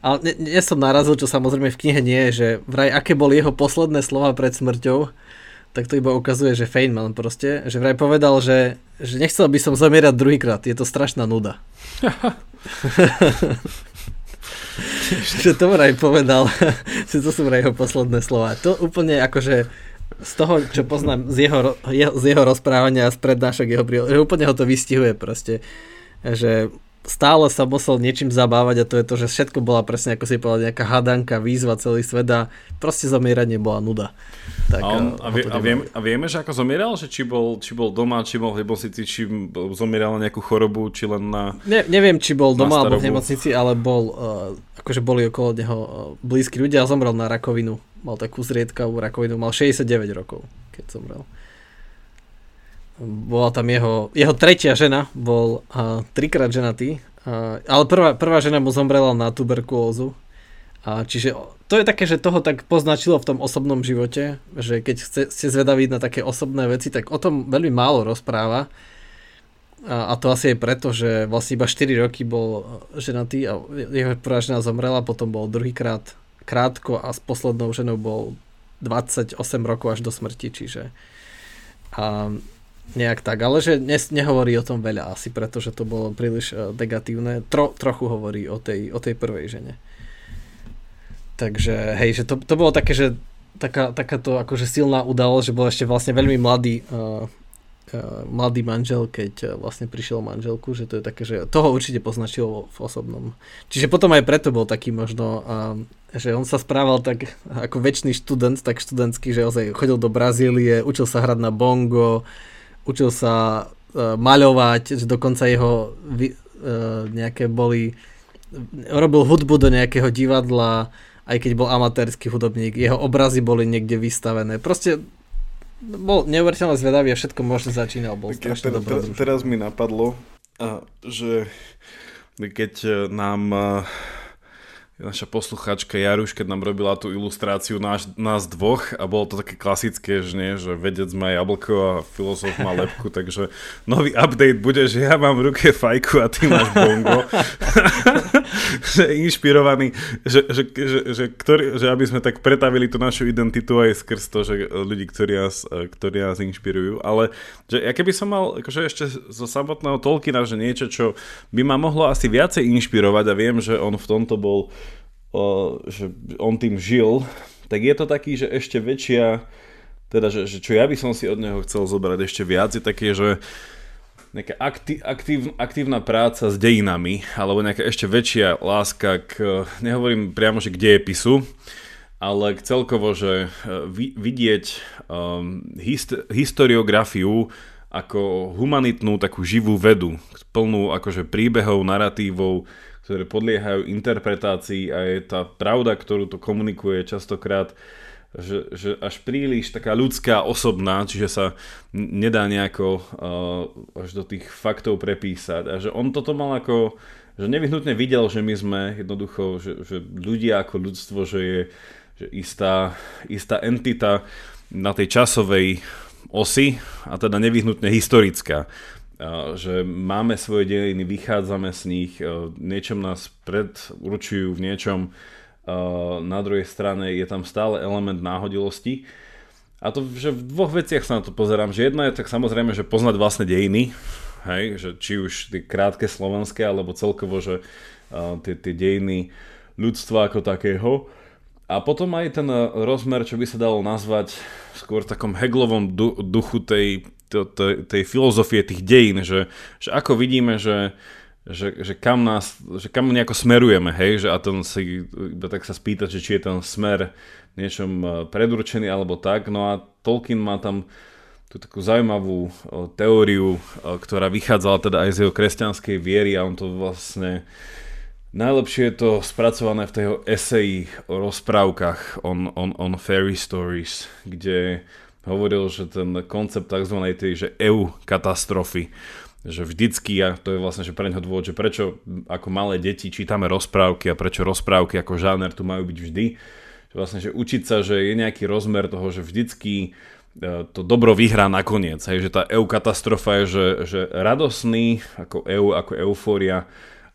ale nie, nie som narazil, čo samozrejme v knihe nie je, že vraj aké boli jeho posledné slova pred smrťou, tak to iba ukazuje, že Feynman proste, že vraj povedal, že, že nechcel by som zomierať druhýkrát, je to strašná nuda. že to vraj povedal, že to sú vraj jeho posledné slova. To úplne akože z toho, čo poznám z jeho, jeho, z jeho rozprávania a z prednášok jeho prílež, že úplne ho to vystihuje proste, že stále sa musel niečím zabávať a to je to, že všetko bola presne, ako si povedal, nejaká hadanka, výzva celý svet a proste zomieranie bola nuda. Tak, a, on, a, vie, a, viem, a vieme, že ako zomieral? Že či bol, či bol doma, či bol v nemocnici, či zomieral na nejakú chorobu, či len na ne, Neviem, či bol doma alebo v nemocnici, ale bol, uh, akože boli okolo neho uh, blízki ľudia a zomrel na rakovinu. Mal takú zriedkavú rakovinu, mal 69 rokov, keď zomrel. Bola tam jeho, jeho tretia žena, bol uh, trikrát ženatý, uh, ale prvá, prvá žena mu zomrela na tuberkulózu a čiže to je také, že toho tak poznačilo v tom osobnom živote, že keď chce, ste zvedaví na také osobné veci, tak o tom veľmi málo rozpráva. A, a to asi je preto, že vlastne iba 4 roky bol ženatý a jeho prvá žena zomrela, potom bol druhýkrát krátko a s poslednou ženou bol 28 rokov až do smrti, čiže a nejak tak, ale že ne, nehovorí o tom veľa asi, pretože to bolo príliš e, negatívne. Tro, trochu hovorí o tej, o tej prvej žene. Takže hej, že to, to bolo také, že taká, takáto akože silná udalosť, že bol ešte vlastne veľmi mladý uh, uh, mladý manžel, keď uh, vlastne prišiel manželku, že to je také, že toho určite poznačilo v osobnom. Čiže potom aj preto bol taký možno, uh, že on sa správal tak ako väčší študent, tak študentský, že ozaj chodil do Brazílie, učil sa hrať na bongo, učil sa uh, maľovať, že dokonca jeho vy, uh, nejaké boli robil hudbu do nejakého divadla, aj keď bol amatérsky hudobník, jeho obrazy boli niekde vystavené. Proste bol neuveriteľne zvedavý a všetko možno začínal, bol tak strašne ja, te, Teraz mi napadlo, že keď nám naša posluchačka Jaruš, keď nám robila tú ilustráciu nás, nás dvoch a bolo to také klasické, že nie, že vedec má jablko a filozof má lepku, takže nový update bude, že ja mám v ruke fajku a ty máš bongo. že inšpirovaný, že, že, že, že, ktorý, že aby sme tak pretavili tú našu identitu aj skrz to, že ľudí, ktorí nás, ktorí nás inšpirujú, ale že ja keby som mal akože ešte zo samotného Tolkiena, že niečo, čo by ma mohlo asi viacej inšpirovať a viem, že on v tomto bol o, že on tým žil, tak je to taký, že ešte väčšia, teda, že, že čo ja by som si od neho chcel zobrať ešte viac, je také, že nejaká akti, aktív, aktívna práca s dejinami, alebo nejaká ešte väčšia láska k, nehovorím priamo, že k dejepisu, ale k celkovo, že e, vidieť um, hist, historiografiu ako humanitnú takú živú vedu, plnú akože príbehov, narratívov, ktoré podliehajú interpretácii a je tá pravda, ktorú to komunikuje častokrát že, že až príliš taká ľudská, osobná, čiže sa nedá nejako uh, až do tých faktov prepísať. A že on toto mal ako, že nevyhnutne videl, že my sme jednoducho, že, že ľudia ako ľudstvo, že je že istá, istá entita na tej časovej osi a teda nevyhnutne historická že máme svoje dejiny, vychádzame z nich, niečom nás predurčujú v niečom, na druhej strane je tam stále element náhodilosti. A to, že v dvoch veciach sa na to pozerám, že jedna je tak samozrejme, že poznať vlastne dejiny, hej, že či už tie krátke slovenské, alebo celkovo, že uh, tie, tie dejiny ľudstva ako takého. A potom aj ten rozmer, čo by sa dalo nazvať skôr takom Heglovom duchu tej to, to, tej filozofie tých dejín, že, že ako vidíme, že, že, že, kam nás, že kam nejako smerujeme, hej, že a ten si iba tak sa spýtať, že či je ten smer niečom e, predurčený alebo tak, no a Tolkien má tam tú takú zaujímavú o, teóriu, o, ktorá vychádzala teda aj z jeho kresťanskej viery a on to vlastne najlepšie je to spracované v tej eseji o rozprávkach on, on, on fairy stories, kde hovoril, že ten koncept tzv. tej, že EU katastrofy, že vždycky, a to je vlastne že pre neho dôvod, že prečo ako malé deti čítame rozprávky a prečo rozprávky ako žáner tu majú byť vždy. Že vlastne, že učiť sa, že je nejaký rozmer toho, že vždycky e, to dobro vyhrá nakoniec. Hej, že tá EU katastrofa je, že, že radosný, ako EU, ako eufória,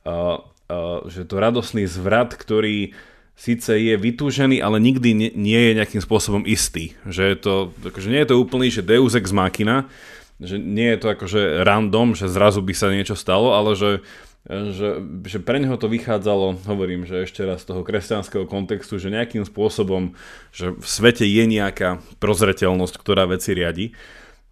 a, a, že to radosný zvrat, ktorý síce je vytúžený, ale nikdy nie, nie je nejakým spôsobom istý. Že je to, akože nie je to úplný, že deus ex machina, že nie je to akože random, že zrazu by sa niečo stalo, ale že, že, že pre neho to vychádzalo, hovorím, že ešte raz z toho kresťanského kontextu, že nejakým spôsobom, že v svete je nejaká prozreteľnosť, ktorá veci riadi.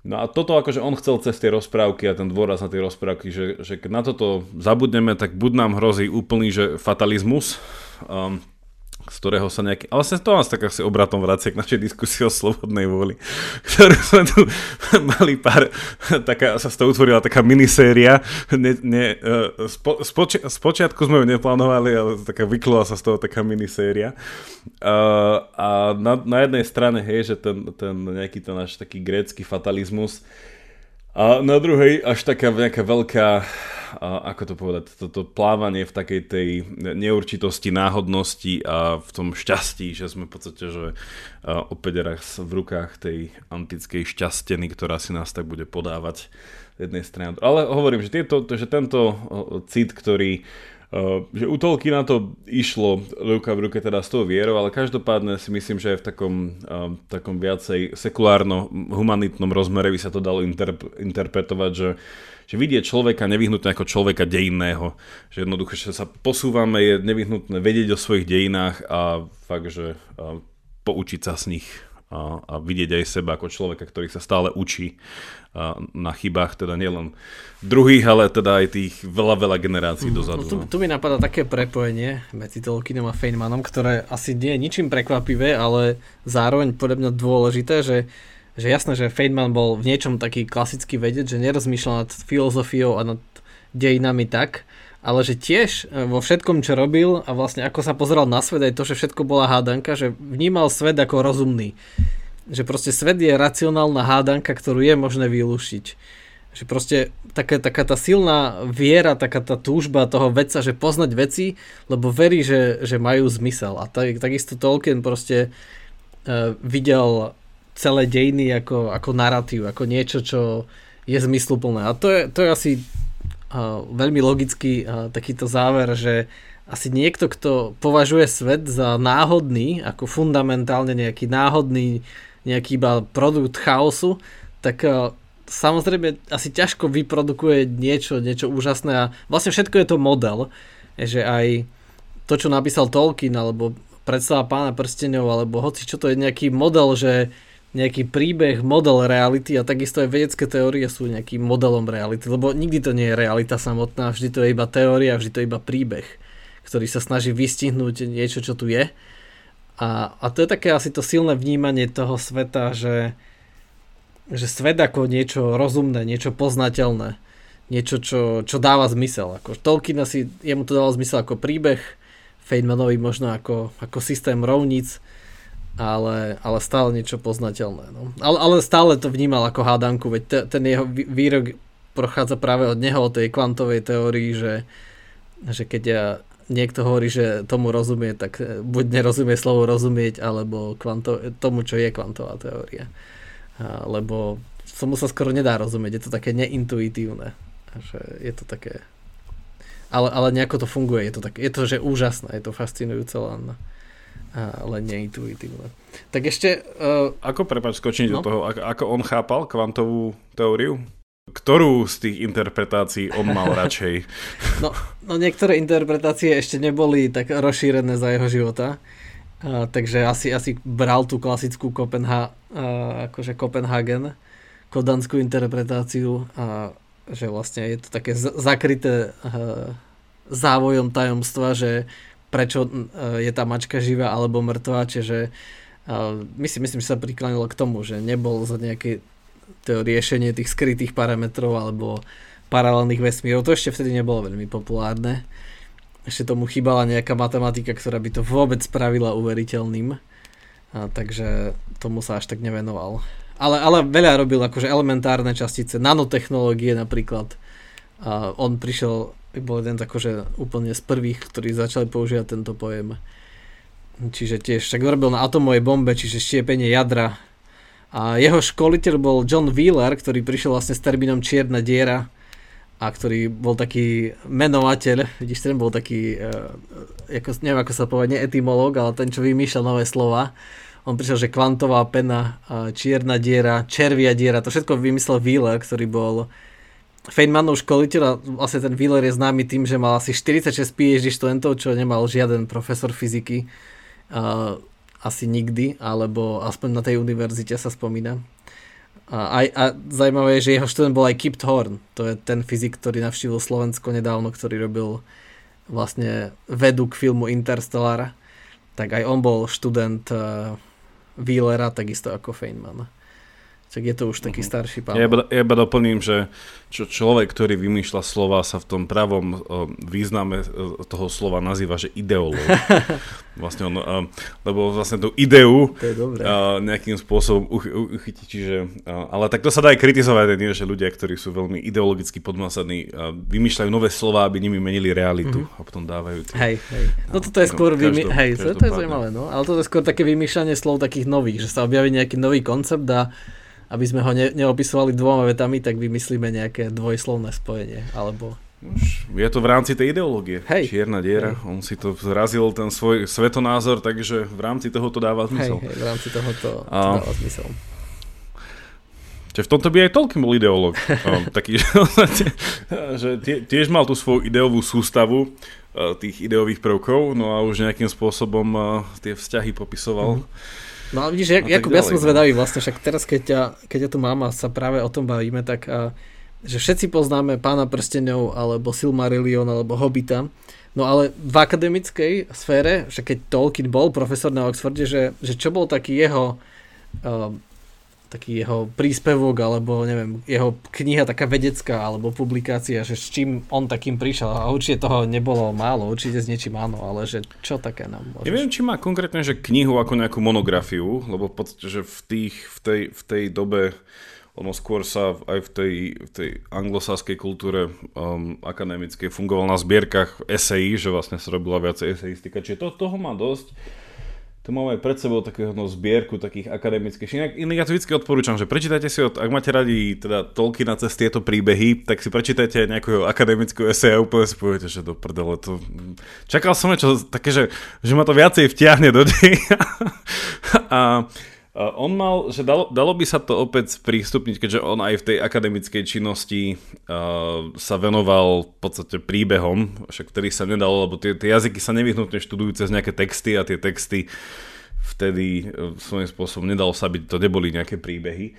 No a toto akože on chcel cez tie rozprávky a ten dôraz na tie rozprávky, že, že keď na toto zabudneme, tak buď nám hrozí úplný že fatalizmus, um, z ktorého sa nejaký... Ale sa to nás tak asi obratom vracia k našej diskusii o slobodnej vôli, ktorú sme tu mali pár... Taká, sa z toho utvorila taká miniséria. Ne, ne, e, spo, spoči, spočiatku sme ju neplánovali, ale taká vyklula sa z toho taká miniséria. Uh, a na, na jednej strane, hej, že ten, ten nejaký ten náš taký grécky fatalizmus a na druhej až taká nejaká veľká ako to povedať, toto plávanie v takej tej neurčitosti, náhodnosti a v tom šťastí, že sme v podstate, že opäť raz v rukách tej antickej šťasteny, ktorá si nás tak bude podávať z jednej strany. Ale hovorím, že, tieto, že tento cit, ktorý že u Tolkiena to išlo ruka v ruke teda s tou vierou, ale každopádne si myslím, že v takom, uh, takom viacej sekulárno-humanitnom rozmere by sa to dalo interp- interpretovať, že že vidieť človeka nevyhnutne ako človeka dejinného. Že jednoducho, že sa posúvame, je nevyhnutné vedieť o svojich dejinách a fakt, že a, poučiť sa z nich a, vidieť aj seba ako človeka, ktorý sa stále učí na chybách, teda nielen druhých, ale teda aj tých veľa, veľa generácií mm, dozadu. No, tu, no. tu mi napadá také prepojenie medzi Tolkienom a Feynmanom, ktoré asi nie je ničím prekvapivé, ale zároveň podľa mňa dôležité, že že jasné, že Feynman bol v niečom taký klasický vedec, že nerozmýšľal nad filozofiou a nad dejinami tak, ale že tiež e, vo všetkom, čo robil a vlastne ako sa pozeral na svet, aj to, že všetko bola hádanka, že vnímal svet ako rozumný. Že proste svet je racionálna hádanka, ktorú je možné vylúšiť. Že proste taká, taká tá silná viera, taká tá túžba toho vedca, že poznať veci, lebo verí, že, že majú zmysel. A tak, takisto Tolkien proste uh, videl celé dejiny ako, ako narratív, ako niečo, čo je zmysluplné. A to je, to je asi veľmi logický takýto záver, že asi niekto, kto považuje svet za náhodný, ako fundamentálne nejaký náhodný, nejaký iba produkt chaosu, tak samozrejme asi ťažko vyprodukuje niečo, niečo úžasné a vlastne všetko je to model, že aj to, čo napísal Tolkien, alebo predstava pána prstenov, alebo hoci čo to je nejaký model, že nejaký príbeh, model reality a takisto aj vedecké teórie sú nejakým modelom reality, lebo nikdy to nie je realita samotná, vždy to je iba teória, vždy to je iba príbeh, ktorý sa snaží vystihnúť niečo, čo tu je. A, a to je také asi to silné vnímanie toho sveta, že, že svet ako niečo rozumné, niečo poznateľné, niečo, čo, čo dáva zmysel. Ako Tolkien asi, jemu to dával zmysel ako príbeh, Feynmanovi možno ako, ako systém rovníc, ale, ale stále niečo poznateľné. No. Ale, ale stále to vnímal ako hádanku, veď te, ten jeho výrok prochádza práve od neho, od tej kvantovej teórii, že, že keď ja, niekto hovorí, že tomu rozumie, tak e, buď nerozumie slovo rozumieť, alebo kvanto, tomu, čo je kvantová teória. A, lebo tomu sa skoro nedá rozumieť, je to také neintuitívne. Že je to také... Ale, ale nejako to funguje, je to, tak, je to že úžasné, je to fascinujúce len ale neintuitívne. Tak ešte... Uh, ako, prepáč, skočiť no? do toho, ako, ako on chápal kvantovú teóriu? Ktorú z tých interpretácií on mal radšej? No, no niektoré interpretácie ešte neboli tak rozšírené za jeho života, uh, takže asi, asi bral tú klasickú Kopenha, uh, akože Kopenhagen, kodanskú interpretáciu a že vlastne je to také z- zakryté uh, závojom tajomstva, že prečo je tá mačka živá alebo mŕtva, čiže my si myslím, že sa priklanilo k tomu, že nebol za nejaké to riešenie tých skrytých parametrov alebo paralelných vesmírov. To ešte vtedy nebolo veľmi populárne. Ešte tomu chýbala nejaká matematika, ktorá by to vôbec spravila uveriteľným. A takže tomu sa až tak nevenoval. Ale, ale veľa robil akože elementárne častice, nanotechnológie napríklad. A on prišiel bol jeden akože úplne z prvých, ktorí začali používať tento pojem. Čiže tiež však robil na atomovej bombe, čiže štiepenie jadra. A jeho školiteľ bol John Wheeler, ktorý prišiel vlastne s termínom čierna diera a ktorý bol taký menovateľ, vidíš, ten bol taký, uh, ako, neviem ako sa povedať, nie ale ten, čo vymýšľal nové slova. On prišiel, že kvantová pena, uh, čierna diera, červia diera, to všetko vymyslel Wheeler, ktorý bol Feynmanov školiteľ a vlastne ten Wheeler je známy tým, že mal asi 46 PhD študentov, čo nemal žiaden profesor fyziky. Uh, asi nikdy, alebo aspoň na tej univerzite sa spomína. A, aj, a zaujímavé je, že jeho študent bol aj Kip Thorne, to je ten fyzik, ktorý navštívil Slovensko nedávno, ktorý robil vlastne vedu k filmu Interstellar. Tak aj on bol študent uh, Wheelera, takisto ako Feynman. Tak je to už taký mhm. starší pán. Ja iba, ja iba doplním, že čo, človek, ktorý vymýšľa slova, sa v tom pravom uh, význame uh, toho slova nazýva, že ideológ. vlastne on, uh, lebo vlastne tú ideu uh, nejakým spôsobom uch, uchytí. Čiže, ale tak to sa dá aj kritizovať, nie, že ľudia, ktorí sú veľmi ideologicky podmasaní, vymýšľajú nové slova, aby nimi menili realitu mm-hmm. a potom dávajú tie. Hej, hej. No toto je skôr, no, vymy- hej, to, to je zaujímavé, no. Ale toto je skôr také vymýšľanie slov takých nových, že sa objaví nejaký nový koncept a aby sme ho ne, neopisovali dvoma vetami, tak vymyslíme nejaké dvojslovné spojenie, alebo... Už je to v rámci tej ideológie. Hej. Čierna diera. Hej. On si to zrazil, ten svoj svetonázor, takže v rámci toho to dáva zmysel. Hej, hej, v rámci toho to, to dáva zmysel. Čiže v tomto by aj Tolkien bol ideológ. taký, že tie, tiež mal tú svoju ideovú sústavu tých ideových prvkov, no a už nejakým spôsobom tie vzťahy popisoval. Mm-hmm No ale vidíš, ja, Jakub, ja som no. zvedavý vlastne, však teraz keď ťa, keď ťa tu mám a sa práve o tom bavíme, tak a, že všetci poznáme Pána prstenov, alebo Silmarillion, alebo Hobita, no ale v akademickej sfére, však keď Tolkien bol profesor na Oxforde, že, že čo bol taký jeho uh, taký jeho príspevok, alebo neviem, jeho kniha taká vedecká, alebo publikácia, že s čím on takým prišiel. A určite toho nebolo málo, určite s niečím áno, ale že čo také nám môžeš? Neviem, či má konkrétne, že knihu ako nejakú monografiu, lebo podstate, že v, tých, v, tej, v tej dobe ono skôr sa aj v tej, v tej anglosaskej kultúre um, akademickej fungoval na zbierkach esejí, že vlastne sa robila viacej eseistika, čiže to, toho má dosť. Tu máme pred sebou takého no, zbierku takých akademických. Inak, inak ja to vždy odporúčam, že prečítajte si, od, ak máte radi teda toľky na cez tieto príbehy, tak si prečítajte nejakú akademickú esej a úplne si poviete, že do prdele to... Čakal som niečo také, že, že ma to viacej vtiahne do dej. a on mal, že dalo, dalo by sa to opäť prístupniť, keďže on aj v tej akademickej činnosti uh, sa venoval v podstate príbehom, však ktorý sa nedalo, lebo tie, tie jazyky sa nevyhnutne študujú cez nejaké texty a tie texty vtedy uh, svojím spôsobom nedalo sa byť, to neboli nejaké príbehy.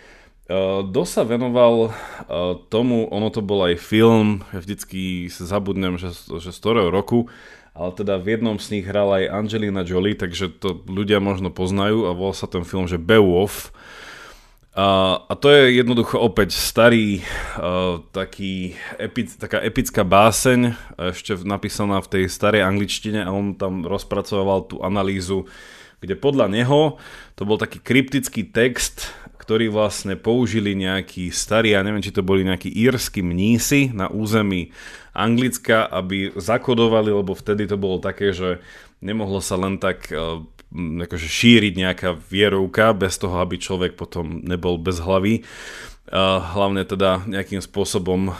Uh, Do sa venoval uh, tomu, ono to bol aj film, ja vždycky sa zabudnem, že, že z ktorého roku, ale teda v jednom z nich hrala aj Angelina Jolie, takže to ľudia možno poznajú a volal sa ten film, že Beowulf. A, a to je jednoducho opäť starý uh, taký epic, taká epická báseň, ešte napísaná v tej starej angličtine a on tam rozpracoval tú analýzu, kde podľa neho to bol taký kryptický text, ktorý vlastne použili nejakí starí, ja neviem, či to boli nejakí írsky mnísi na území Anglicka, aby zakodovali, lebo vtedy to bolo také, že nemohlo sa len tak uh, akože šíriť nejaká vierovka bez toho, aby človek potom nebol bez hlavy. Hlavne teda nejakým spôsobom uh,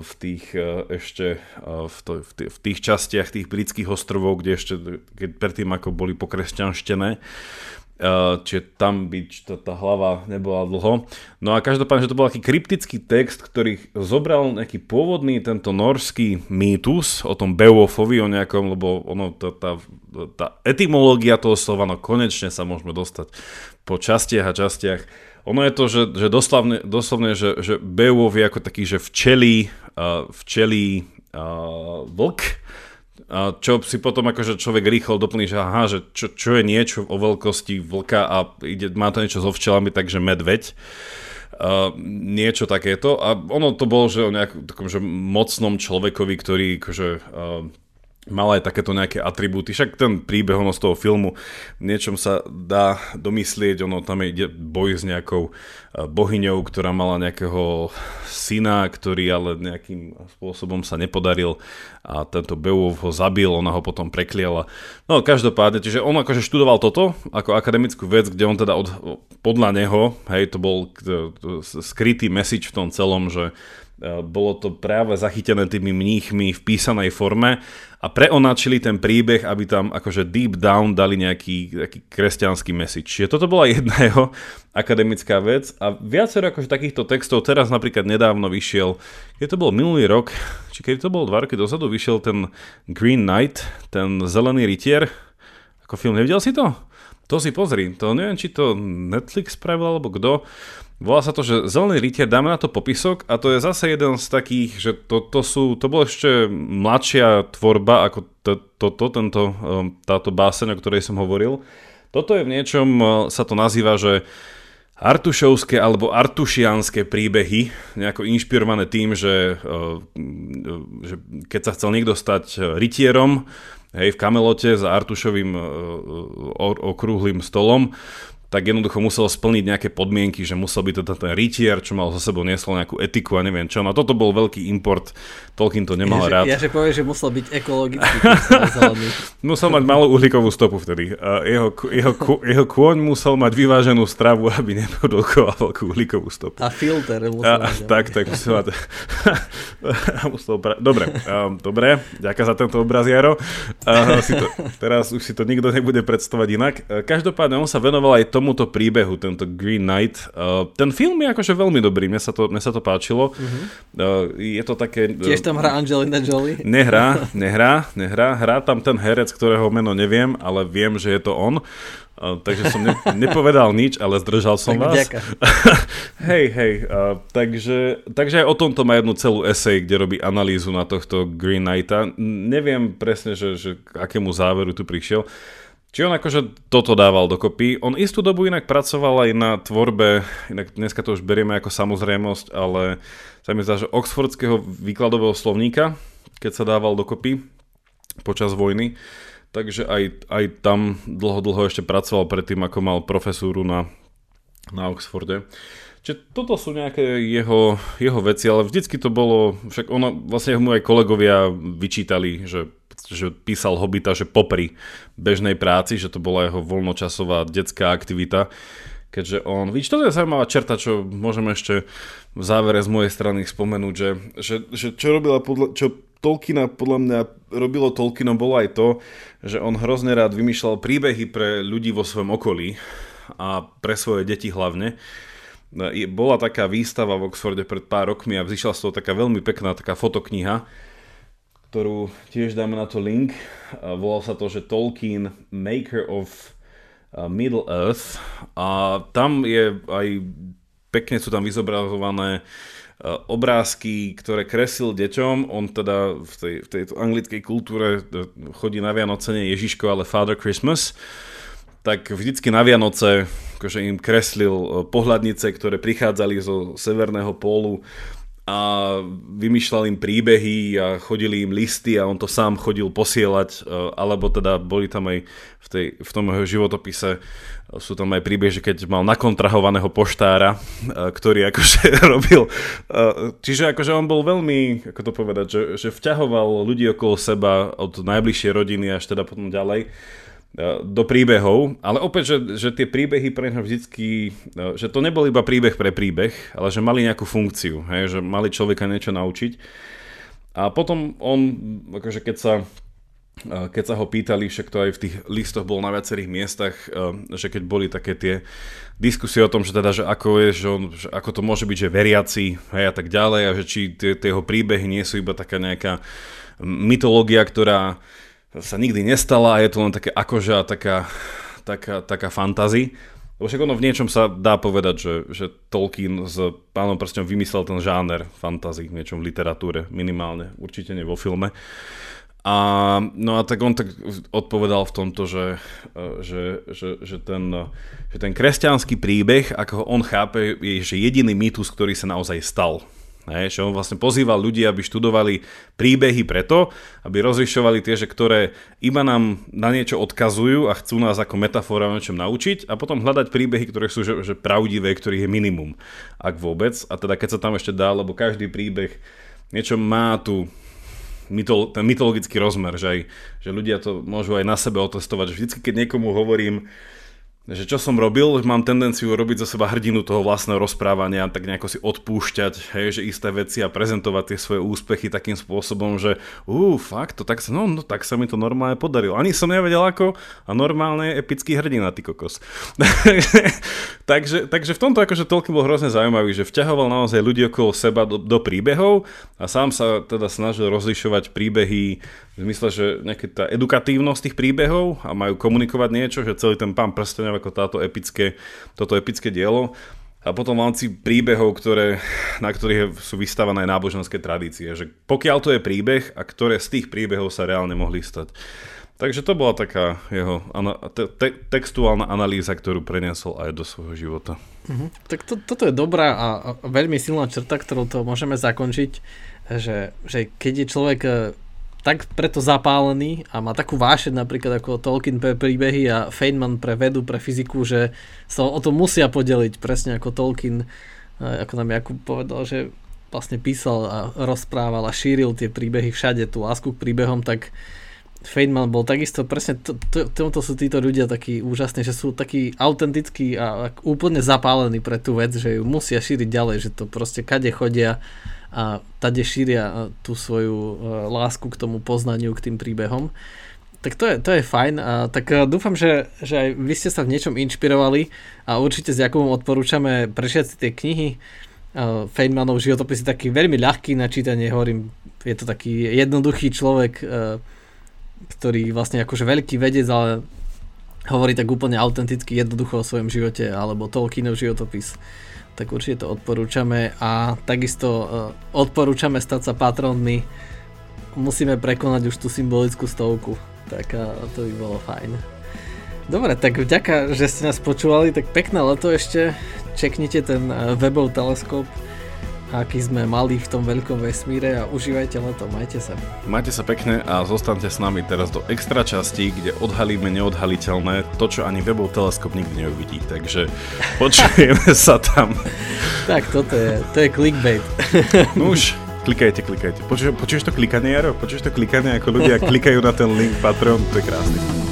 v tých uh, ešte v, to, v, t- v tých častiach tých britských ostrovov, kde ešte keď predtým ako boli pokresťanštené, Eh, čiže tam by tá, tá hlava nebola dlho. No a každopádne, že to bol taký kryptický text, ktorý zobral nejaký pôvodný tento norský mýtus o tom Beowulfovi, o nejakom, lebo ono, tá, tá, tá etymológia toho slova, no konečne sa môžeme dostať po častiach a častiach. Ono je to, že, že doslovne, doslovne že, že Beowulf je ako taký, že včelí, uh, včelí uh, vlk, a čo si potom akože človek rýchlo doplní, že aha, že čo, čo je niečo o veľkosti vlka a ide, má to niečo so včelami, takže medveď. Uh, niečo takéto. A ono to bolo, že o nejakom takom, že mocnom človekovi, ktorý akože, uh, mal aj takéto nejaké atribúty. Však ten príbeh ono z toho filmu niečom sa dá domyslieť, ono tam ide boj s nejakou eh, bohyňou, ktorá mala nejakého syna, ktorý ale nejakým spôsobom sa nepodaril a tento Beowulf ho zabil, ona ho potom prekliala. No každopádne, čiže on akože študoval toto ako akademickú vec, kde on teda od, podľa neho, hej, to bol eh, skrytý message v tom celom, že eh, bolo to práve zachytené tými mníchmi v písanej forme a preonačili ten príbeh, aby tam akože deep down dali nejaký taký kresťanský message. Čiže toto bola jedna jeho akademická vec a viacero akože takýchto textov, teraz napríklad nedávno vyšiel, keď to bol minulý rok, či keď to bol dva roky dozadu, vyšiel ten Green Knight, ten zelený rytier, ako film, nevidel si to? To si pozri, to neviem, či to Netflix spravil alebo kto, Volá sa to, že Zelený rytier, dáme na to popisok a to je zase jeden z takých, že to, to sú, to bola ešte mladšia tvorba ako toto, to, to, tento, um, táto báseň, o ktorej som hovoril. Toto je v niečom, uh, sa to nazýva, že artušovské alebo artušianské príbehy, nejako inšpirované tým, že, uh, že keď sa chcel niekto stať rytierom, hej, v Kamelote za Artušovým uh, okrúhlým stolom, tak jednoducho musel splniť nejaké podmienky, že musel byť teda ten rytier, čo mal za sebou niesol nejakú etiku a neviem čo. No toto bol veľký import, Tolkien to nemal ja, rád. Ja že poviem, že musel byť ekologický. musel mať malú uhlíkovú stopu vtedy. A jeho, jeho, jeho kôň musel mať vyváženú stravu, aby neprodukoval veľkú uhlíkovú stopu. A filter musel a, mať. Tak, tak musel mať. musel pra... Dobre, um, dobre, ďakujem za tento obraz, Jaro. Uh, si to, teraz už si to nikto nebude predstavovať inak. Každopádne on sa venoval aj tomu, tomuto príbehu, tento Green Knight. Uh, ten film je akože veľmi dobrý, mne sa to, mne sa to páčilo. Uh-huh. Uh, je to také... Uh, Tiež tam hrá Angelina Jolie? Nehrá, nehrá, nehrá. Hrá tam ten herec, ktorého meno neviem, ale viem, že je to on. Uh, takže som ne, nepovedal nič, ale zdržal som tak vás. hej, hej. Uh, takže, takže aj o tomto má jednu celú esej, kde robí analýzu na tohto Green Knighta. Neviem presne, že, že akému záveru tu prišiel. Či on akože toto dával dokopy. On istú dobu inak pracoval aj na tvorbe, inak dneska to už berieme ako samozrejmosť, ale sa mi zdá, že oxfordského výkladového slovníka, keď sa dával dokopy počas vojny, takže aj, aj tam dlho, dlho ešte pracoval predtým, ako mal profesúru na, na Oxforde. Čiže toto sú nejaké jeho, jeho veci, ale vždycky to bolo, však ono, vlastne mu aj kolegovia vyčítali, že že písal Hobita, že popri bežnej práci, že to bola jeho voľnočasová detská aktivita, keďže on, vidíš, to je zaujímavá čerta, čo môžeme ešte v závere z mojej strany spomenúť, že, že, že čo robila podľa, čo Tolkiena podľa mňa robilo Tolkienom bolo aj to, že on hrozne rád vymýšľal príbehy pre ľudí vo svojom okolí a pre svoje deti hlavne. Bola taká výstava v Oxforde pred pár rokmi a vzýšla z toho taká veľmi pekná taká fotokniha, ktorú tiež dáme na to link. Volal sa to, že Tolkien Maker of Middle Earth a tam je aj pekne sú tam vyzobrazované obrázky, ktoré kresil deťom. On teda v, tej, v tejto anglickej kultúre e, chodí na Vianoce nie Ježiško, ale Father Christmas. Tak vždycky na Vianoce akože im kreslil e, pohľadnice, ktoré prichádzali zo severného pólu a vymýšľal im príbehy a chodili im listy a on to sám chodil posielať, e, alebo teda boli tam aj v, tej, v tom jeho životopise sú tam aj príbehy, že keď mal nakontrahovaného poštára, e, ktorý akože robil, e, čiže akože on bol veľmi, ako to povedať, že, že vťahoval ľudí okolo seba od najbližšej rodiny až teda potom ďalej. E, do príbehov, ale opäť, že, že tie príbehy pre neho vždycky, e, že to nebol iba príbeh pre príbeh, ale že mali nejakú funkciu, hej, že mali človeka niečo naučiť. A potom on, akože keď sa, e, keď sa ho pýtali, však to aj v tých listoch bol na viacerých miestach, že keď boli také tie diskusie o tom, že teda, že ako je, že, on, že ako to môže byť, že veriaci hej, a tak ďalej a že či tie, tie jeho príbehy nie sú iba taká nejaká mytológia, ktorá sa nikdy nestala a je to len také akože taká, taká, taká fantazy. Lebo však ono v niečom sa dá povedať, že, že Tolkien s pánom prstom vymyslel ten žáner fantasy, v niečom v literatúre minimálne, určite nie vo filme. A, no a tak on tak odpovedal v tomto, že, že, že, že, ten, že ten kresťanský príbeh, ako ho on chápe, je že jediný mýtus, ktorý sa naozaj stal. Hej, že on vlastne pozýval ľudí, aby študovali príbehy preto, aby rozlišovali tie, že ktoré iba nám na niečo odkazujú a chcú nás ako metafora o niečom naučiť a potom hľadať príbehy, ktoré sú že, že pravdivé, ktorých je minimum, ak vôbec. A teda keď sa tam ešte dá, lebo každý príbeh niečo má tu mytolo, ten mytologický rozmer, že, aj, že ľudia to môžu aj na sebe otestovať, že vždycky, keď niekomu hovorím, že čo som robil, mám tendenciu robiť za seba hrdinu toho vlastného rozprávania, tak nejako si odpúšťať, hej, že isté veci a prezentovať tie svoje úspechy takým spôsobom, že ú, fakt, to tak, no, no, tak sa mi to normálne podarilo. Ani som nevedel ako a normálne je epický hrdina, ty kokos. takže, takže v tomto akože Tolkien bol hrozne zaujímavý, že vťahoval naozaj ľudí okolo seba do, do príbehov a sám sa teda snažil rozlišovať príbehy v zmysle, že nejaká tá edukatívnosť tých príbehov a majú komunikovať niečo, že celý ten pán prstenov ako táto epické, toto epické dielo. A potom mám si príbehov, ktoré, na ktorých sú vystávané náboženské tradície. Že pokiaľ to je príbeh a ktoré z tých príbehov sa reálne mohli stať. Takže to bola taká jeho ana- te- te- textuálna analýza, ktorú preniesol aj do svojho života. Uh-huh. Tak to, toto je dobrá a, veľmi silná črta, ktorou to môžeme zakončiť, že, že keď je človek tak preto zapálený a má takú vášeň napríklad ako Tolkien pre príbehy a Feynman pre vedu, pre fyziku, že sa o to musia podeliť presne ako Tolkien, ako nám Jakub povedal, že vlastne písal a rozprával a šíril tie príbehy všade, tú lásku k príbehom, tak Feynman bol takisto, presne tomto sú títo ľudia takí úžasní, že sú takí autentickí a úplne zapálení pre tú vec, že ju musia šíriť ďalej, že to proste kade chodia a tade šíria tú svoju e, lásku k tomu poznaniu, k tým príbehom. Tak to je, to je fajn. A, tak e, dúfam, že, že aj vy ste sa v niečom inšpirovali a určite s Jakubom odporúčame prešiať si tie knihy. Uh, Feynmanov životopis je taký veľmi ľahký na čítanie, hovorím, je to taký jednoduchý človek, ktorý vlastne akože veľký vedec, ale hovorí tak úplne autenticky, jednoducho o svojom živote, alebo Tolkienov životopis tak určite to odporúčame a takisto uh, odporúčame stať sa patronmi. Musíme prekonať už tú symbolickú stovku, tak uh, to by bolo fajn. Dobre, tak vďaka, že ste nás počúvali, tak pekné leto ešte. Čeknite ten eh, webov teleskop, aký sme mali v tom veľkom vesmíre a užívajte leto, majte sa. Majte sa pekne a zostaňte s nami teraz do extra časti, kde odhalíme neodhaliteľné, to čo ani webov teleskop nikdy neuvidí, takže počujeme sa tam. Tak, toto je, to je clickbait. No už, klikajte, klikajte. Počuješ, počuješ to klikanie, Jaro? Počuješ to klikanie, ako ľudia klikajú na ten link Patreon, to je krásne.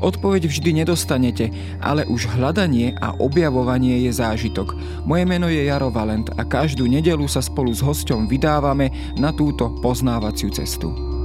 Odpoveď vždy nedostanete, ale už hľadanie a objavovanie je zážitok. Moje meno je Jaro Valent a každú nedelu sa spolu s hosťom vydávame na túto poznávaciu cestu.